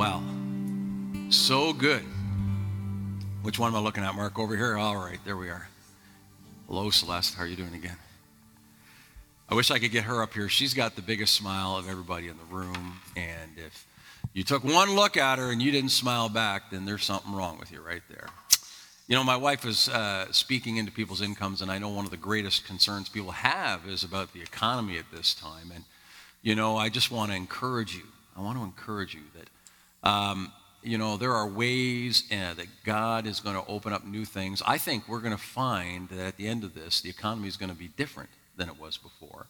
Wow. So good. Which one am I looking at, Mark? Over here? All right, there we are. Hello, Celeste. How are you doing again? I wish I could get her up here. She's got the biggest smile of everybody in the room. And if you took one look at her and you didn't smile back, then there's something wrong with you right there. You know, my wife is uh, speaking into people's incomes, and I know one of the greatest concerns people have is about the economy at this time. And, you know, I just want to encourage you. I want to encourage you that, um, you know, there are ways uh, that God is going to open up new things. I think we're going to find that at the end of this, the economy is going to be different than it was before.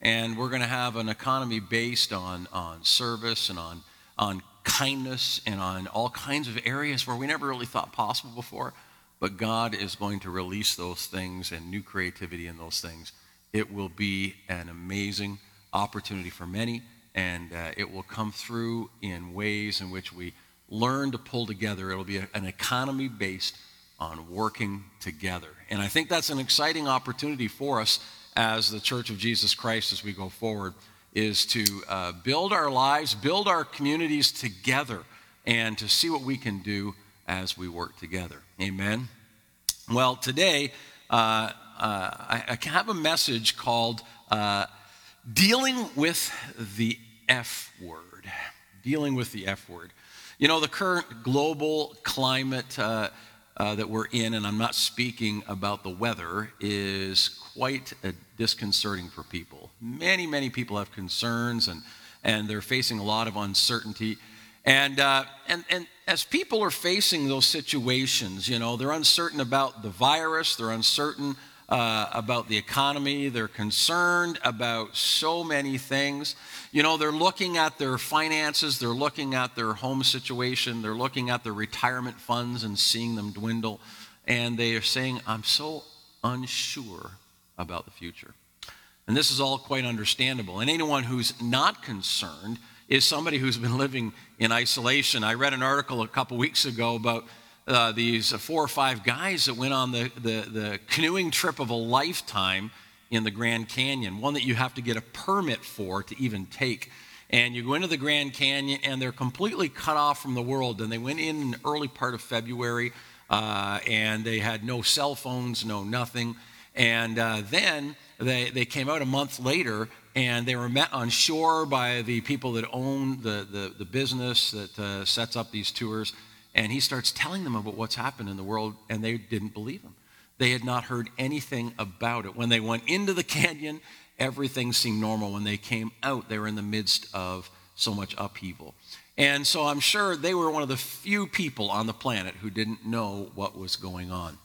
And we're going to have an economy based on, on service and on, on kindness and on all kinds of areas where we never really thought possible before. But God is going to release those things and new creativity in those things. It will be an amazing opportunity for many, and uh, it will come through in ways in which we learn to pull together. It'll be a, an economy based on working together. And I think that's an exciting opportunity for us as the Church of Jesus Christ as we go forward is to uh, build our lives, build our communities together, and to see what we can do as we work together. Amen. Well, today uh, uh, I, I, have a message called uh, Dealing with the F Word. Dealing with the F Word. You know, the current global climate uh, uh, that we're in, and I'm not speaking about the weather, is quite disconcerting for people. Many, many people have concerns and, and they're facing a lot of uncertainty. And, uh, and, and as people are facing those situations, you know, they're uncertain about the virus, they're uncertain uh, about the economy, they're concerned about so many things. You know, they're looking at their finances, they're looking at their home situation, they're looking at their retirement funds and seeing them dwindle. And they are saying, I'm so unsure about the future. And this is all quite understandable. And anyone who's not concerned is somebody who's been living in isolation. I read an article a couple weeks ago about uh, these four or five guys that went on the, the, the canoeing trip of a lifetime in the Grand Canyon, one that you have to get a permit for to even take. And you go into the Grand Canyon, and they're completely cut off from the world. And they went in, the early part of February, uh, and they had no cell phones, no nothing. And uh, then they, they came out a month later and they were met on shore by the people that own the, the, the business that uh, sets up these tours. And he starts telling them about what's happened in the world, and they didn't believe him. They had not heard anything about it. When they went into the canyon, everything seemed normal. When they came out, they were in the midst of so much upheaval. And so I'm sure they were one of the few people on the planet who didn't know what was going on.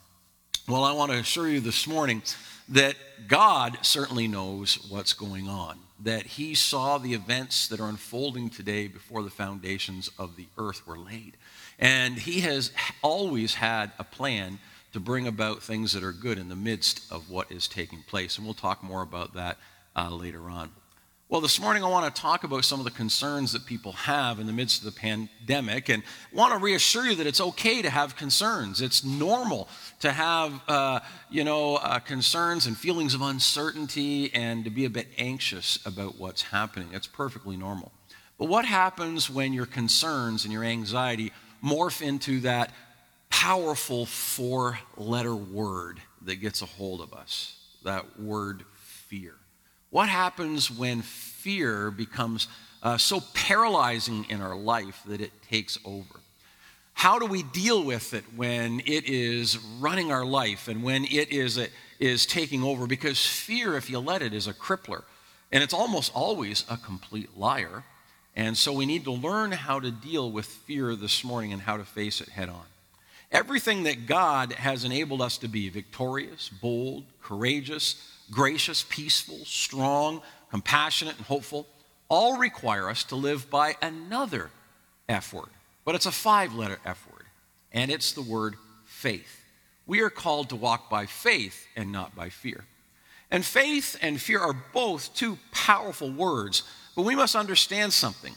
Well, I want to assure you this morning that God certainly knows what's going on, that He saw the events that are unfolding today before the foundations of the earth were laid. And He has always had a plan to bring about things that are good in the midst of what is taking place. And we'll talk more about that uh, later on. Well, this morning I want to talk about some of the concerns that people have in the midst of the pandemic and want to reassure you that it's okay to have concerns. It's normal to have, uh, you know, uh, concerns and feelings of uncertainty and to be a bit anxious about what's happening. It's perfectly normal. But what happens when your concerns and your anxiety morph into that powerful four letter word that gets a hold of us? That word fear. What happens when fear becomes uh, so paralyzing in our life that it takes over? How do we deal with it when it is running our life and when it is, a, is taking over? Because fear, if you let it, is a crippler. And it's almost always a complete liar. And so we need to learn how to deal with fear this morning and how to face it head on. Everything that God has enabled us to be victorious, bold, courageous, gracious, peaceful, strong, compassionate, and hopeful all require us to live by another F word. But it's a five letter F word, and it's the word faith. We are called to walk by faith and not by fear. And faith and fear are both two powerful words, but we must understand something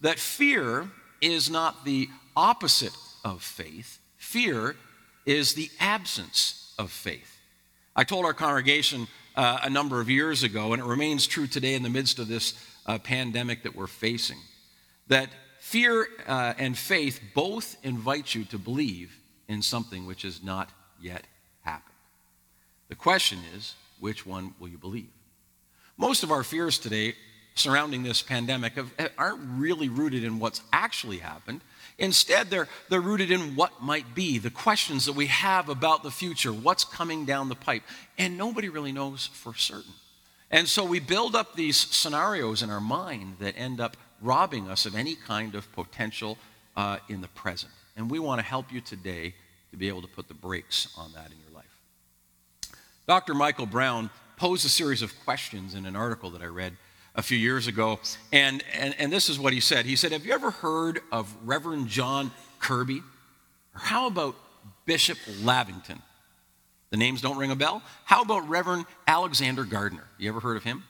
that fear is not the opposite of faith, fear is the absence of faith. I told our congregation uh, a number of years ago, and it remains true today in the midst of this uh, pandemic that we're facing. That fear uh, and faith both invite you to believe in something which has not yet happened. The question is, which one will you believe? Most of our fears today surrounding this pandemic aren't really rooted in what's actually happened. Instead, they're, they're rooted in what might be, the questions that we have about the future, what's coming down the pipe. And nobody really knows for certain. And so we build up these scenarios in our mind that end up robbing us of any kind of potential uh, in the present. And we want to help you today to be able to put the brakes on that in your life. Dr. Michael Brown posed a series of questions in an article that I read a few years ago. And, and, and this is what he said He said, Have you ever heard of Reverend John Kirby? Or how about Bishop Lavington? The names don't ring a bell. How about Reverend Alexander Gardner? You ever heard of him?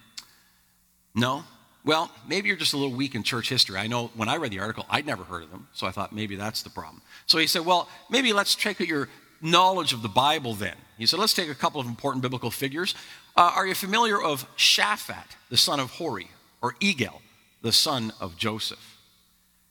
No? Well, maybe you're just a little weak in church history. I know when I read the article, I'd never heard of them, so I thought maybe that's the problem. So he said, Well, maybe let's check out your knowledge of the Bible then. He said, Let's take a couple of important biblical figures. Uh, are you familiar of Shaphat, the son of Hori, or Igal, the son of Joseph?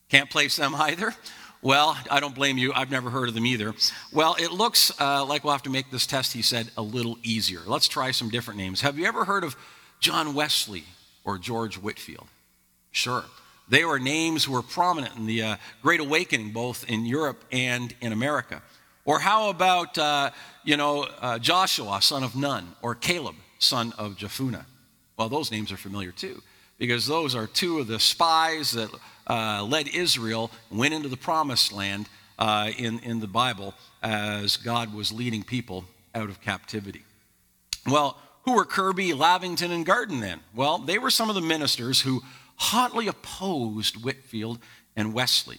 Can't place them either? Well, I don't blame you. I've never heard of them either. Well, it looks uh, like we'll have to make this test, he said, a little easier. Let's try some different names. Have you ever heard of John Wesley or George Whitefield? Sure. They were names who were prominent in the uh, Great Awakening, both in Europe and in America. Or how about, uh, you know, uh, Joshua, son of Nun, or Caleb, son of Jephunneh? Well, those names are familiar too, because those are two of the spies that uh, led Israel, went into the promised land uh, in, in the Bible as God was leading people out of captivity. Well, who were Kirby, Lavington, and Garden then? Well, they were some of the ministers who hotly opposed Whitefield and Wesley.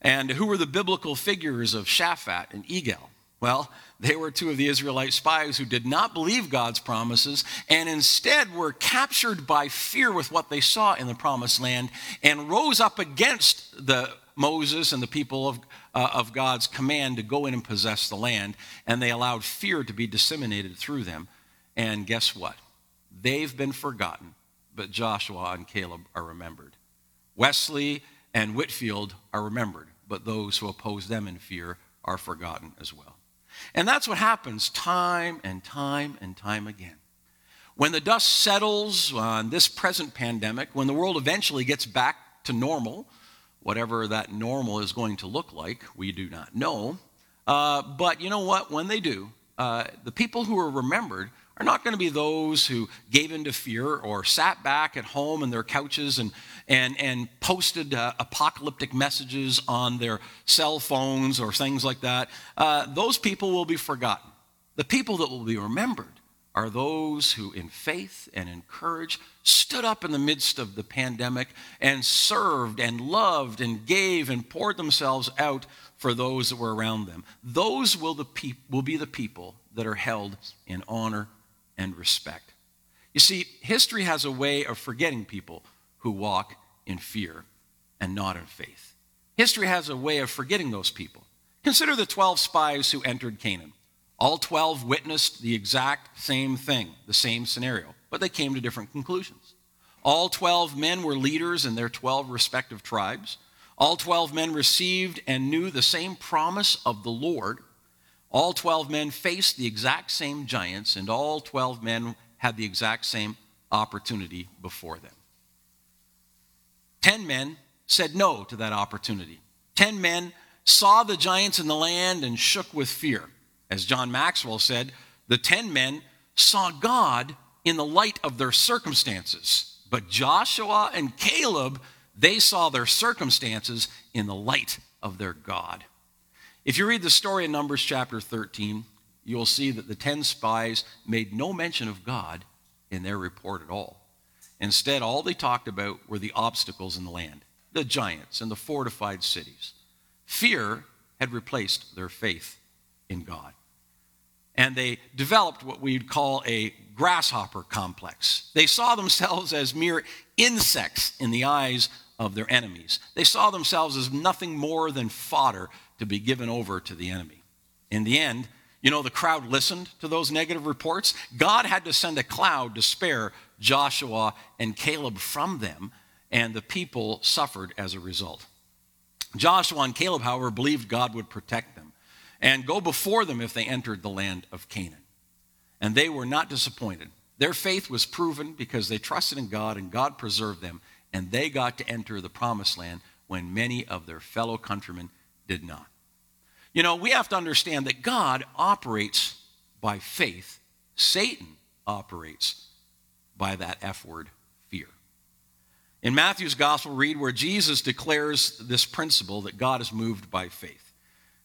And who were the biblical figures of Shaphat and Igal? Well, they were two of the Israelite spies who did not believe God's promises and instead were captured by fear with what they saw in the promised land and rose up against the Moses and the people of, uh, of God's command to go in and possess the land. And they allowed fear to be disseminated through them. And guess what? They've been forgotten, but Joshua and Caleb are remembered. Wesley and Whitefield are remembered, but those who oppose them in fear are forgotten as well. And that's what happens time and time and time again. When the dust settles on this present pandemic, when the world eventually gets back to normal, whatever that normal is going to look like, we do not know. Uh, but you know what? When they do, uh, the people who are remembered are not going to be those who gave in to fear or sat back at home in their couches and, and, and posted uh, apocalyptic messages on their cell phones or things like that. Uh, those people will be forgotten. The people that will be remembered are those who, in faith and in courage, stood up in the midst of the pandemic and served and loved and gave and poured themselves out for those that were around them. Those will, the pe- will be the people that are held in honor and respect. You see, history has a way of forgetting people who walk in fear and not in faith. History has a way of forgetting those people. Consider the 12 spies who entered Canaan. All 12 witnessed the exact same thing, the same scenario, but they came to different conclusions. All 12 men were leaders in their 12 respective tribes. All 12 men received and knew the same promise of the Lord, all 12 men faced the exact same giants, and all 12 men had the exact same opportunity before them. Ten men said no to that opportunity. Ten men saw the giants in the land and shook with fear. As John Maxwell said, the ten men saw God in the light of their circumstances. But Joshua and Caleb, they saw their circumstances in the light of their God. If you read the story in Numbers chapter 13, you'll see that the 10 spies made no mention of God in their report at all. Instead, all they talked about were the obstacles in the land, the giants and the fortified cities. Fear had replaced their faith in God. And they developed what we'd call a grasshopper complex. They saw themselves as mere insects in the eyes of their enemies. They saw themselves as nothing more than fodder to be given over to the enemy. In the end, you know, the crowd listened to those negative reports. God had to send a cloud to spare Joshua and Caleb from them, and the people suffered as a result. Joshua and Caleb, however, believed God would protect them and go before them if they entered the land of Canaan. And they were not disappointed. Their faith was proven because they trusted in God and God preserved them, and they got to enter the promised land when many of their fellow countrymen did not. You know, we have to understand that God operates by faith, Satan operates by that F word, fear. In Matthew's gospel, read where Jesus declares this principle that God is moved by faith.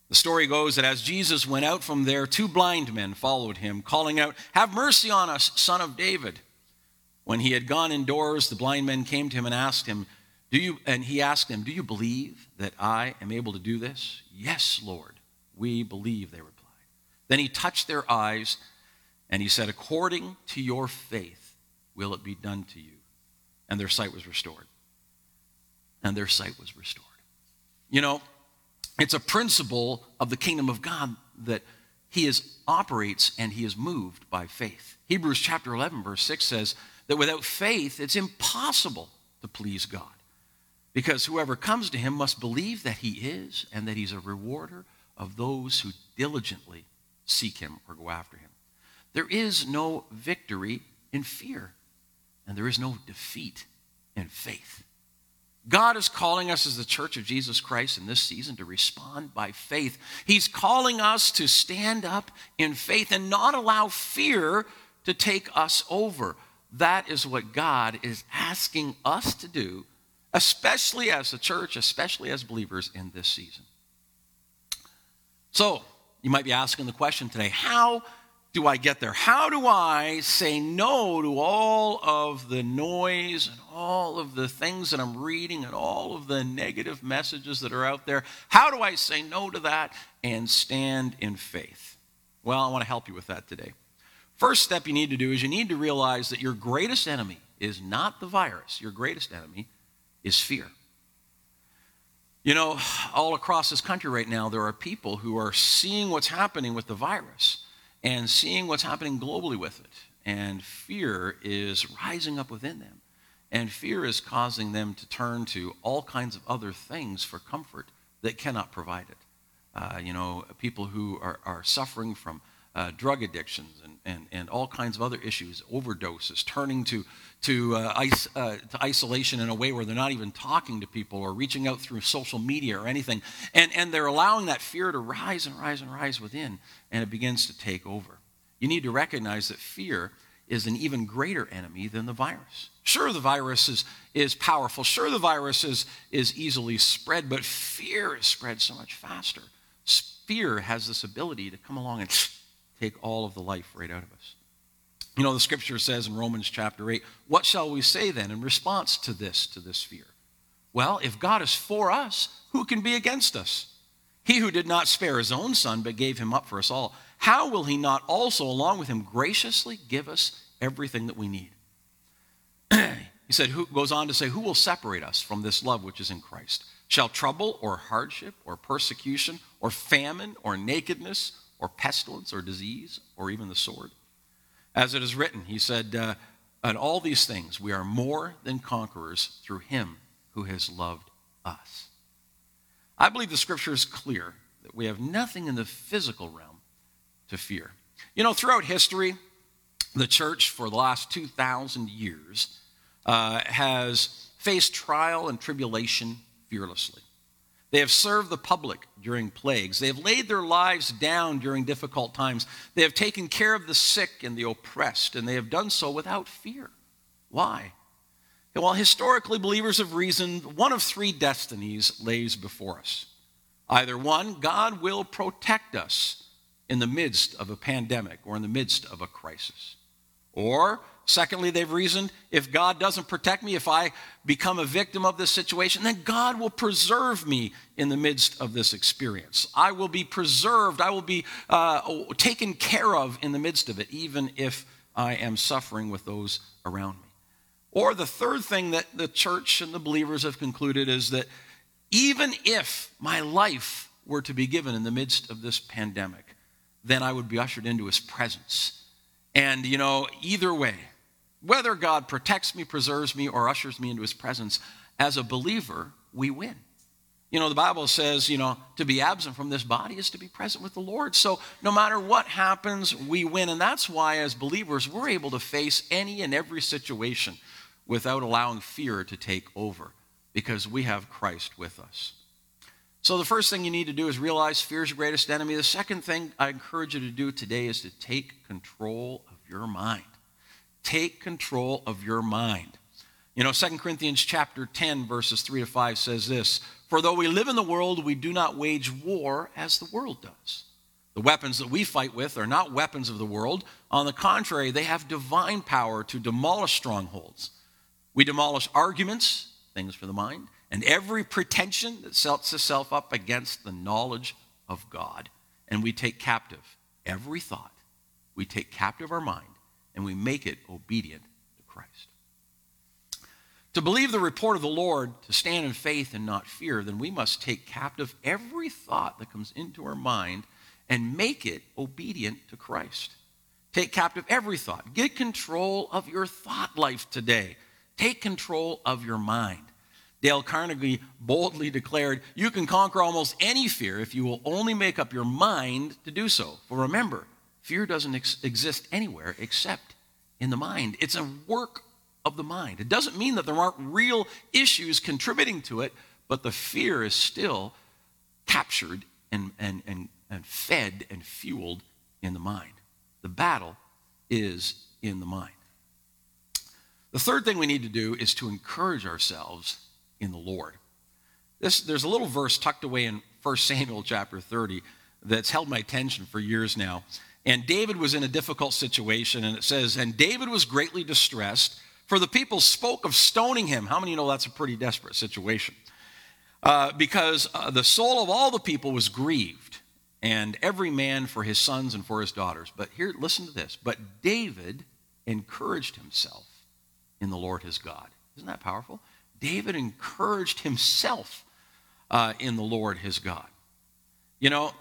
The story goes that as Jesus went out from there, two blind men followed him, calling out, Have mercy on us, son of David. When he had gone indoors, the blind men came to him and asked him, do you, and he asked them, Do you believe that I am able to do this? Yes, Lord, we believe, they replied. Then he touched their eyes and he said, According to your faith will it be done to you. And their sight was restored. And their sight was restored. You know, it's a principle of the kingdom of God that he is operates and he is moved by faith. Hebrews chapter 11 verse 6 says that without faith it's impossible to please God. Because whoever comes to him must believe that he is and that he's a rewarder of those who diligently seek him or go after him. There is no victory in fear, and there is no defeat in faith. God is calling us as the church of Jesus Christ in this season to respond by faith. He's calling us to stand up in faith and not allow fear to take us over. That is what God is asking us to do especially as a church, especially as believers in this season. So, you might be asking the question today how do I get there? How do I say no to all of the noise and all of the things that I'm reading and all of the negative messages that are out there? How do I say no to that and stand in faith? Well, I want to help you with that today. First step you need to do is you need to realize that your greatest enemy is not the virus. Your greatest enemy is fear. You know, all across this country right now, there are people who are seeing what's happening with the virus and seeing what's happening globally with it. And fear is rising up within them. And fear is causing them to turn to all kinds of other things for comfort that cannot provide it. Uh, you know, people who are, are suffering from uh, drug addictions and, and, and all kinds of other issues, overdoses, turning to, to, uh, is, uh, to isolation in a way where they're not even talking to people or reaching out through social media or anything. And, and they're allowing that fear to rise and rise and rise within, and it begins to take over. You need to recognize that fear is an even greater enemy than the virus. Sure, the virus is, is powerful. Sure, the virus is, is easily spread, but fear is spread so much faster. Fear has this ability to come along and take all of the life right out of us. You know, the scripture says in Romans chapter 8, what shall we say then in response to this, to this fear? Well, if God is for us, who can be against us? He who did not spare his own son, but gave him up for us all, how will he not also, along with him, graciously give us everything that we need? he said, who, goes on to say, Who will separate us from this love which is in Christ? Shall trouble or hardship or persecution or famine or nakedness or pestilence or disease or even the sword. As it is written, he said, uh, And all these things we are more than conquerors through him who has loved us. I believe the scripture is clear that we have nothing in the physical realm to fear. You know, throughout history, the church for the last 2,000 years uh, has faced trial and tribulation fearlessly. They have served the public during plagues. They have laid their lives down during difficult times. They have taken care of the sick and the oppressed, and they have done so without fear. Why? Well, historically, believers have reasoned one of three destinies lays before us. Either one, God will protect us in the midst of a pandemic or in the midst of a crisis. Or Secondly, they've reasoned if God doesn't protect me, if I become a victim of this situation, then God will preserve me in the midst of this experience. I will be preserved, I will be uh, taken care of in the midst of it, even if I am suffering with those around me. Or the third thing that the church and the believers have concluded is that even if my life were to be given in the midst of this pandemic, then I would be ushered into his presence. And, you know, either way, whether God protects me, preserves me, or ushers me into his presence, as a believer, we win. You know, the Bible says, you know, to be absent from this body is to be present with the Lord. So no matter what happens, we win. And that's why, as believers, we're able to face any and every situation without allowing fear to take over because we have Christ with us. So the first thing you need to do is realize fear is your greatest enemy. The second thing I encourage you to do today is to take control of your mind. Take control of your mind. You know, 2 Corinthians chapter 10, verses 3 to 5 says this For though we live in the world, we do not wage war as the world does. The weapons that we fight with are not weapons of the world. On the contrary, they have divine power to demolish strongholds. We demolish arguments, things for the mind, and every pretension that sets itself up against the knowledge of God. And we take captive every thought. We take captive our mind and we make it obedient to Christ. To believe the report of the Lord, to stand in faith and not fear, then we must take captive every thought that comes into our mind and make it obedient to Christ. Take captive every thought. Get control of your thought life today. Take control of your mind. Dale Carnegie boldly declared, You can conquer almost any fear if you will only make up your mind to do so. For remember, fear doesn't ex- exist anywhere except in the mind. It's a work of the mind. It doesn't mean that there aren't real issues contributing to it, but the fear is still captured and, and, and, and fed and fueled in the mind. The battle is in the mind. The third thing we need to do is to encourage ourselves in the Lord. This, there's a little verse tucked away in 1 Samuel chapter 30 that's held my attention for years now. And David was in a difficult situation, and it says, And David was greatly distressed for the people spoke of stoning him. How many know that's a pretty desperate situation? Uh, because uh, the soul of all the people was grieved, and every man for his sons and for his daughters. But here, listen to this. But David encouraged himself in the Lord his God. Isn't that powerful? David encouraged himself uh, in the Lord his God. You know,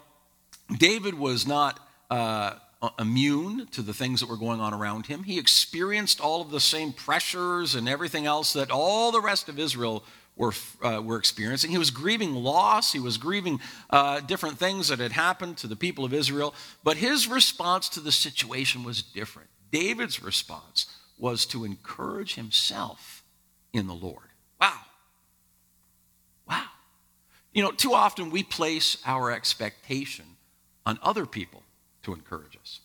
David was not uh, immune to the things that were going on around him. He experienced all of the same pressures and everything else that all the rest of Israel were, uh, were experiencing. He was grieving loss, he was grieving uh, different things that had happened to the people of Israel, but his response to the situation was different. David's response was to encourage himself in the Lord. Wow. Wow. You know, too often we place our expectation on other people to encourage us.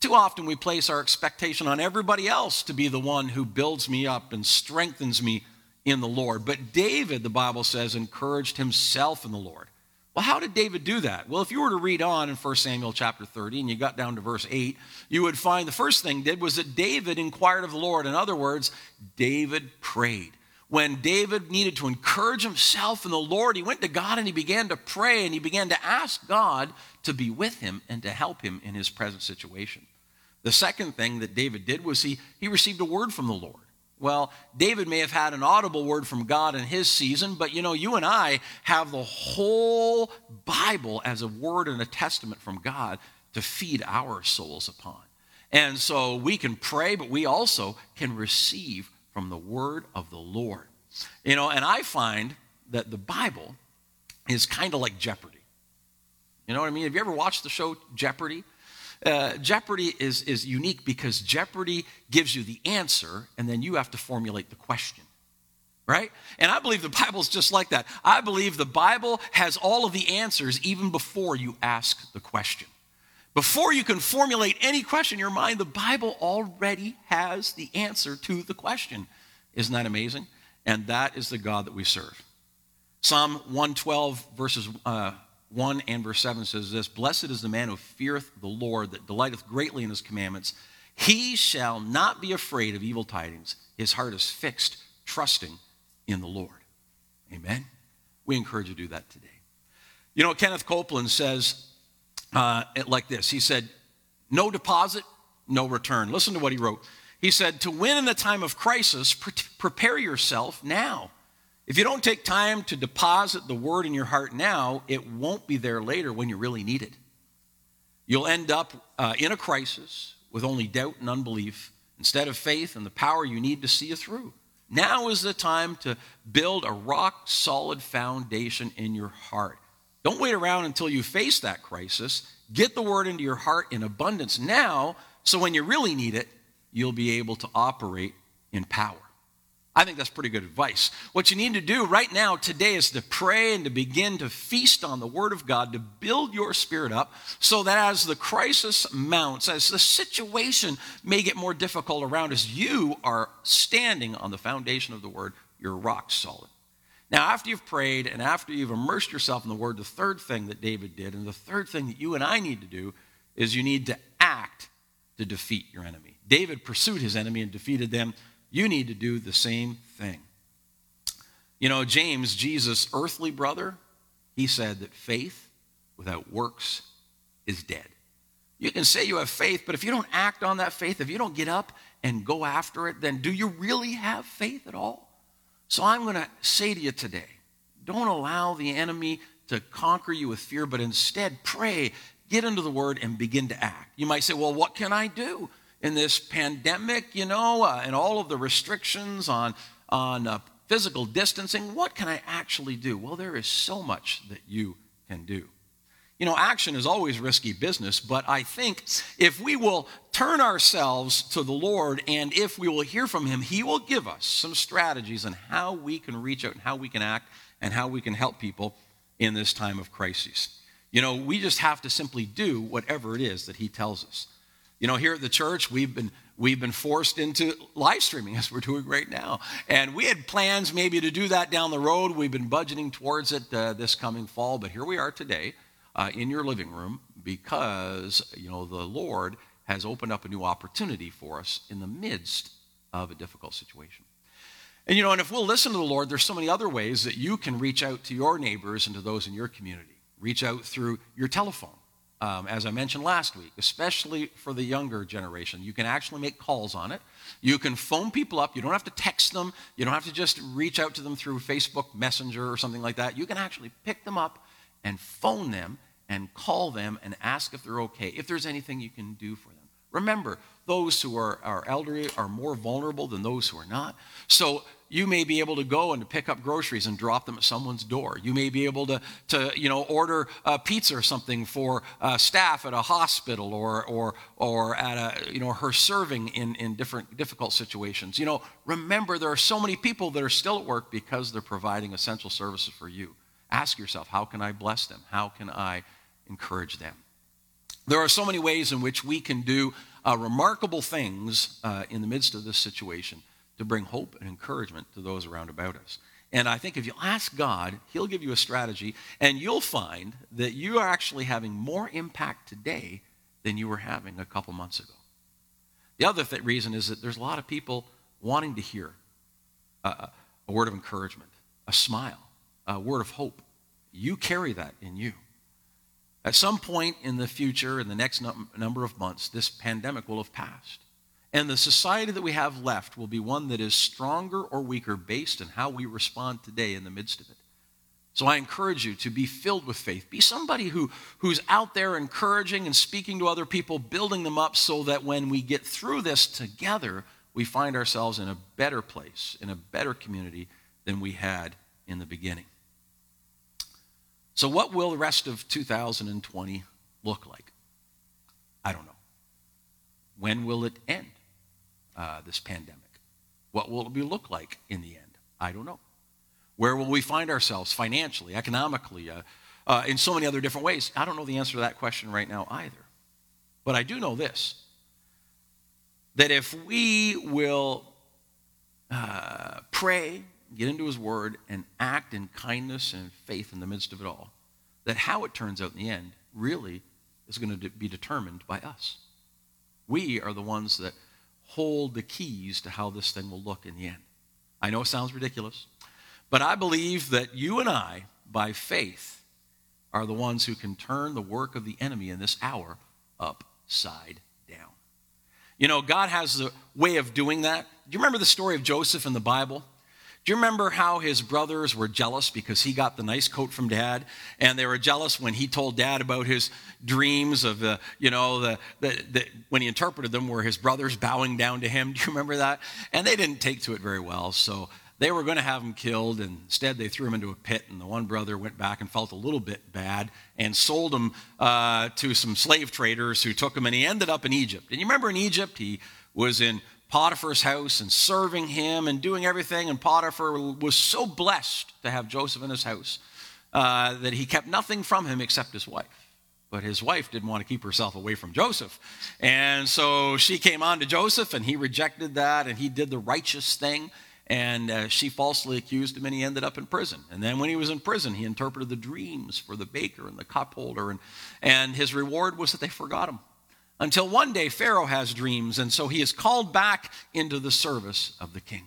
Too often we place our expectation on everybody else to be the one who builds me up and strengthens me in the Lord. But David, the Bible says, encouraged himself in the Lord. Well, how did David do that? Well, if you were to read on in 1 Samuel chapter 30 and you got down to verse 8, you would find the first thing did was that David inquired of the Lord. In other words, David prayed when David needed to encourage himself in the Lord, he went to God and he began to pray and he began to ask God to be with him and to help him in his present situation. The second thing that David did was he, he received a word from the Lord. Well, David may have had an audible word from God in his season, but you know, you and I have the whole Bible as a word and a testament from God to feed our souls upon. And so we can pray, but we also can receive from the word of the Lord. You know, and I find that the Bible is kind of like Jeopardy. You know what I mean? Have you ever watched the show Jeopardy? Uh, Jeopardy is, is unique because Jeopardy gives you the answer and then you have to formulate the question. Right? And I believe the Bible is just like that. I believe the Bible has all of the answers even before you ask the question. Before you can formulate any question in your mind, the Bible already has the answer to the question. Isn't that amazing? And that is the God that we serve. Psalm 112, verses uh, 1 and verse 7 says this Blessed is the man who feareth the Lord, that delighteth greatly in his commandments. He shall not be afraid of evil tidings. His heart is fixed, trusting in the Lord. Amen. We encourage you to do that today. You know, Kenneth Copeland says, uh, like this He said, No deposit, no return. Listen to what he wrote. He said, To win in the time of crisis, pre- prepare yourself now. If you don't take time to deposit the word in your heart now, it won't be there later when you really need it. You'll end up uh, in a crisis with only doubt and unbelief instead of faith and the power you need to see you through. Now is the time to build a rock solid foundation in your heart. Don't wait around until you face that crisis. Get the word into your heart in abundance now, so when you really need it, you'll be able to operate in power. I think that's pretty good advice. What you need to do right now, today, is to pray and to begin to feast on the Word of God, to build your spirit up, so that as the crisis mounts, as the situation may get more difficult around us, you are standing on the foundation of the Word. You're rock solid. Now, after you've prayed and after you've immersed yourself in the Word, the third thing that David did, and the third thing that you and I need to do, is you need to act to defeat your enemy. David pursued his enemy and defeated them you need to do the same thing. You know, James, Jesus' earthly brother, he said that faith without works is dead. You can say you have faith, but if you don't act on that faith, if you don't get up and go after it, then do you really have faith at all? So I'm going to say to you today don't allow the enemy to conquer you with fear, but instead pray, get into the word, and begin to act. You might say, well, what can I do? in this pandemic, you know, uh, and all of the restrictions on, on uh, physical distancing, what can I actually do? Well, there is so much that you can do. You know, action is always risky business, but I think if we will turn ourselves to the Lord and if we will hear from Him, He will give us some strategies on how we can reach out and how we can act and how we can help people in this time of crisis. You know, we just have to simply do whatever it is that He tells us. You know, here at the church, we've been we've been forced into live streaming as we're doing right now. And we had plans maybe to do that down the road. We've been budgeting towards it uh, this coming fall, but here we are today uh, in your living room because, you know, the Lord has opened up a new opportunity for us in the midst of a difficult situation. And, you know, and if we'll listen to the Lord, there's so many other ways that you can reach out to your neighbors and to those in your community. Reach out through your telephone um, as I mentioned last week, especially for the younger generation. You can actually make calls on it. You can phone people up. You don't have to text them. You don't have to just reach out to them through Facebook Messenger or something like that. You can actually pick them up and phone them and call them and ask if they're okay, if there's anything you can do for them. Remember, those who are, are elderly are more vulnerable than those who are not. So you may be able to go and pick up groceries and drop them at someone's door. You may be able to, to you know, order a pizza or something for uh, staff at a hospital or, or, or at a, you know, her serving in, in different difficult situations. You know, remember there are so many people that are still at work because they're providing essential services for you. Ask yourself, how can I bless them? How can I encourage them? There are so many ways in which we can do uh, remarkable things uh, in the midst of this situation to bring hope and encouragement to those around about us. And I think if you ask God, He'll give you a strategy, and you'll find that you are actually having more impact today than you were having a couple months ago. The other th- reason is that there's a lot of people wanting to hear a, a word of encouragement, a smile, a word of hope. You carry that in you. At some point in the future, in the next num- number of months, this pandemic will have passed. And the society that we have left will be one that is stronger or weaker based on how we respond today in the midst of it. So I encourage you to be filled with faith. Be somebody who, who's out there encouraging and speaking to other people, building them up so that when we get through this together, we find ourselves in a better place, in a better community than we had in the beginning. So, what will the rest of 2020 look like? I don't know. When will it end? uh, this pandemic? What will it look like in the end? I don't know. Where will we find ourselves financially, economically, uh, uh, in so many other different ways? I don't know the answer to that question right now either. But I do know this that if we will uh, pray, get into His Word, and act in kindness and faith in the midst of it all, that how it turns out in the end really is going to be determined by us. We are the ones that hold the keys to how this thing will look in the end. I know it sounds ridiculous, but I believe that you and I, by faith, are the ones who can turn the work of the enemy in this hour upside down. You know, God has a way of doing that. Do you remember the story of Joseph in the Bible? Do you remember how his brothers were jealous because he got the nice coat from dad? And they were jealous when he told dad about his dreams of the, you know, the, the, the, when he interpreted them were his brothers bowing down to him. Do you remember that? And they didn't take to it very well. So they were going to have him killed, and instead they threw him into a pit. And the one brother went back and felt a little bit bad and sold him uh, to some slave traders who took him, and he ended up in Egypt. And you remember in Egypt, he was in Potiphar's house and serving him and doing everything. And Potiphar was so blessed to have Joseph in his house uh, that he kept nothing from him except his wife. But his wife didn't want to keep herself away from Joseph. And so she came on to Joseph, and he rejected that, and he did the righteous thing. And uh, she falsely accused him, and he ended up in prison. And then, when he was in prison, he interpreted the dreams for the baker and the cup holder. And, and his reward was that they forgot him until one day Pharaoh has dreams, and so he is called back into the service of the king.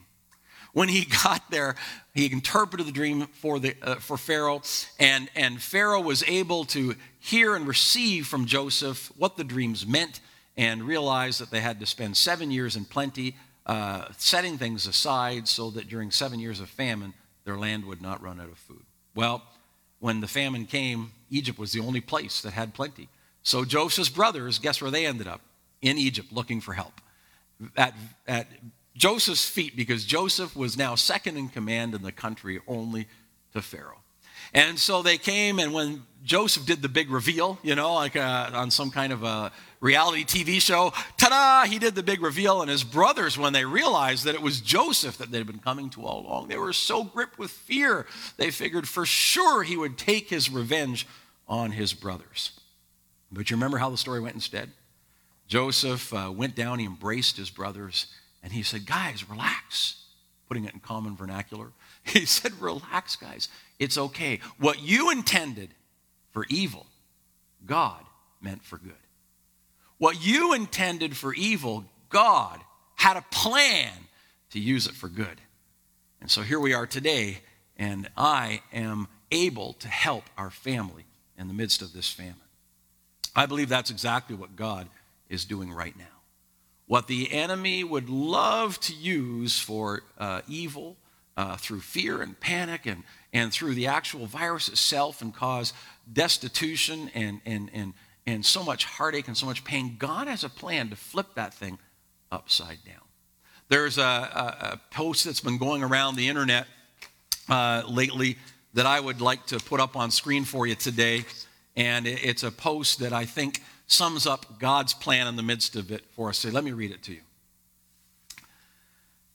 When he got there, he interpreted the dream for, the, uh, for Pharaoh, and, and Pharaoh was able to hear and receive from Joseph what the dreams meant and realized that they had to spend seven years in plenty, uh, setting things aside so that during seven years of famine, their land would not run out of food. Well, when the famine came, Egypt was the only place that had plenty. So Joseph's brothers, guess where they ended up? In Egypt looking for help. At, at Joseph's feet, because Joseph was now second in command in the country only to Pharaoh. And so they came, and when Joseph did the big reveal, you know, like uh, on some kind of a reality TV show, ta da, he did the big reveal. And his brothers, when they realized that it was Joseph that they'd been coming to all along, they were so gripped with fear, they figured for sure he would take his revenge on his brothers. But you remember how the story went instead? Joseph uh, went down, he embraced his brothers, and he said, Guys, relax. Putting it in common vernacular. He said, Relax, guys. It's okay. What you intended for evil, God meant for good. What you intended for evil, God had a plan to use it for good. And so here we are today, and I am able to help our family in the midst of this famine. I believe that's exactly what God is doing right now. What the enemy would love to use for uh, evil uh, through fear and panic and, and through the actual virus itself and cause destitution and, and, and, and so much heartache and so much pain, God has a plan to flip that thing upside down. There's a, a, a post that's been going around the internet uh, lately that I would like to put up on screen for you today. And it's a post that I think sums up God's plan in the midst of it for us. So let me read it to you.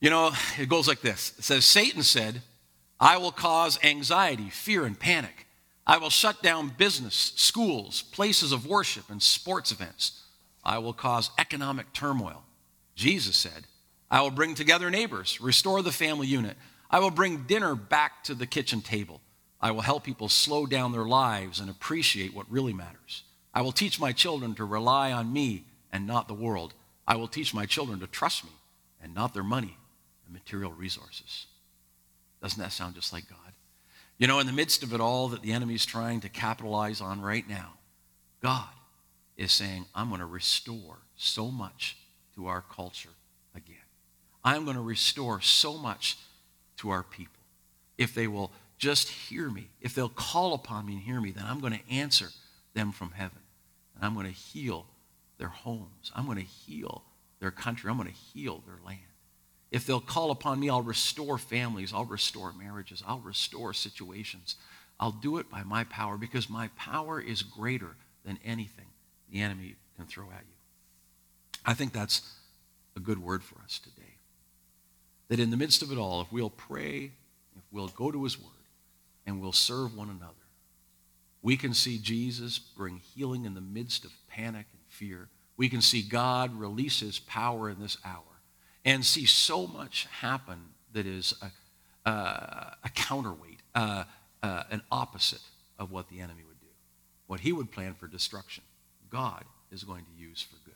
You know, it goes like this It says, Satan said, I will cause anxiety, fear, and panic. I will shut down business, schools, places of worship, and sports events. I will cause economic turmoil. Jesus said, I will bring together neighbors, restore the family unit. I will bring dinner back to the kitchen table. I will help people slow down their lives and appreciate what really matters. I will teach my children to rely on me and not the world. I will teach my children to trust me and not their money and material resources. Doesn't that sound just like God? You know, in the midst of it all that the enemy is trying to capitalize on right now, God is saying, I'm going to restore so much to our culture again. I'm going to restore so much to our people if they will just hear me, if they'll call upon me and hear me, then I'm going to answer them from heaven. And I'm going to heal their homes. I'm going to heal their country. I'm going to heal their land. If they'll call upon me, I'll restore families. I'll restore marriages. I'll restore situations. I'll do it by my power because my power is greater than anything the enemy can throw at you. I think that's a good word for us today. That in the midst of it all, if we'll pray, if we'll go to his word, and we'll serve one another. We can see Jesus bring healing in the midst of panic and fear. We can see God release his power in this hour and see so much happen that is a, uh, a counterweight, uh, uh, an opposite of what the enemy would do. What he would plan for destruction, God is going to use for good.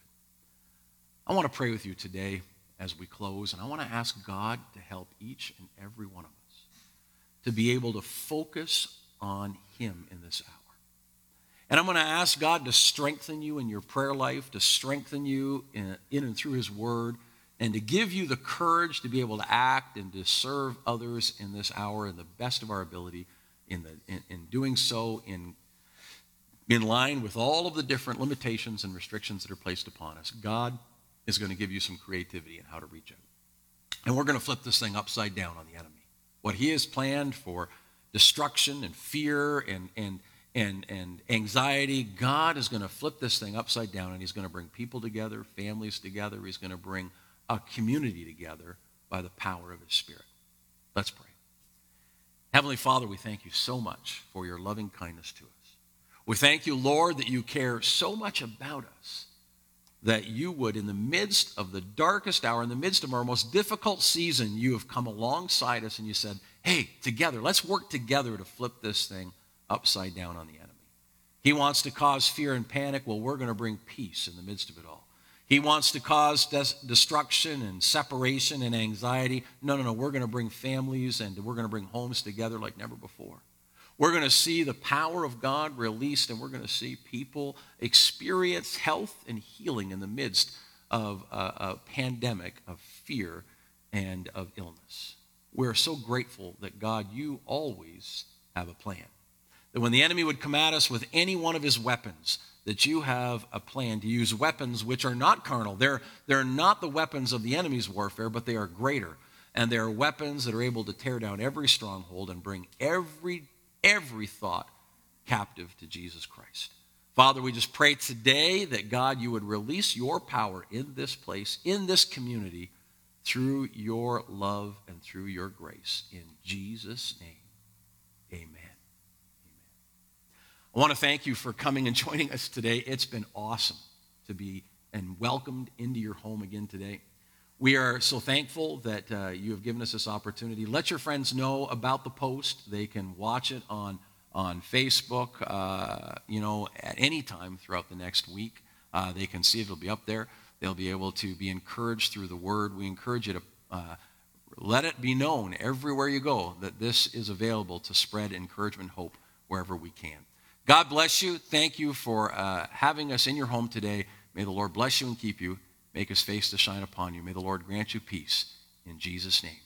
I want to pray with you today as we close, and I want to ask God to help each and every one of us to be able to focus on Him in this hour. And I'm going to ask God to strengthen you in your prayer life, to strengthen you in, in and through His Word, and to give you the courage to be able to act and to serve others in this hour in the best of our ability, in, the, in, in doing so in, in line with all of the different limitations and restrictions that are placed upon us. God is going to give you some creativity in how to reach out. And we're going to flip this thing upside down on the enemy. What he has planned for destruction and fear and, and, and, and anxiety, God is going to flip this thing upside down and he's going to bring people together, families together. He's going to bring a community together by the power of his Spirit. Let's pray. Heavenly Father, we thank you so much for your loving kindness to us. We thank you, Lord, that you care so much about us that you would, in the midst of the darkest hour, in the midst of our most difficult season, you have come alongside us and you said, Hey, together, let's work together to flip this thing upside down on the enemy. He wants to cause fear and panic. Well, we're going to bring peace in the midst of it all. He wants to cause des- destruction and separation and anxiety. No, no, no. We're going to bring families and we're going to bring homes together like never before. We're going to see the power of God released and we're going to see people experience health and healing in the midst of a, a pandemic of fear and of illness. We're so grateful that God, you always have a plan. That when the enemy would come at us with any one of his weapons, that you have a plan to use weapons which are not carnal. They're, they're not the weapons of the enemy's warfare, but they are greater. And they are weapons that are able to tear down every stronghold and bring every, every thought captive to Jesus Christ. Father, we just pray today that God, you would release your power in this place, in this community, through your love and through your grace. In Jesus' name, amen. amen. I want to thank you for coming and joining us today. It's been awesome to be and welcomed into your home again today. We are so thankful that uh, you have given us this opportunity. Let your friends know about the post. They can watch it on, on Facebook, uh, you know, at any time throughout the next week. Uh, they can see it. It'll be up there. They'll be able to be encouraged through the word. We encourage you to uh, let it be known everywhere you go that this is available to spread encouragement, hope wherever we can. God bless you. Thank you for uh, having us in your home today. May the Lord bless you and keep you, make his face to shine upon you. May the Lord grant you peace. In Jesus' name.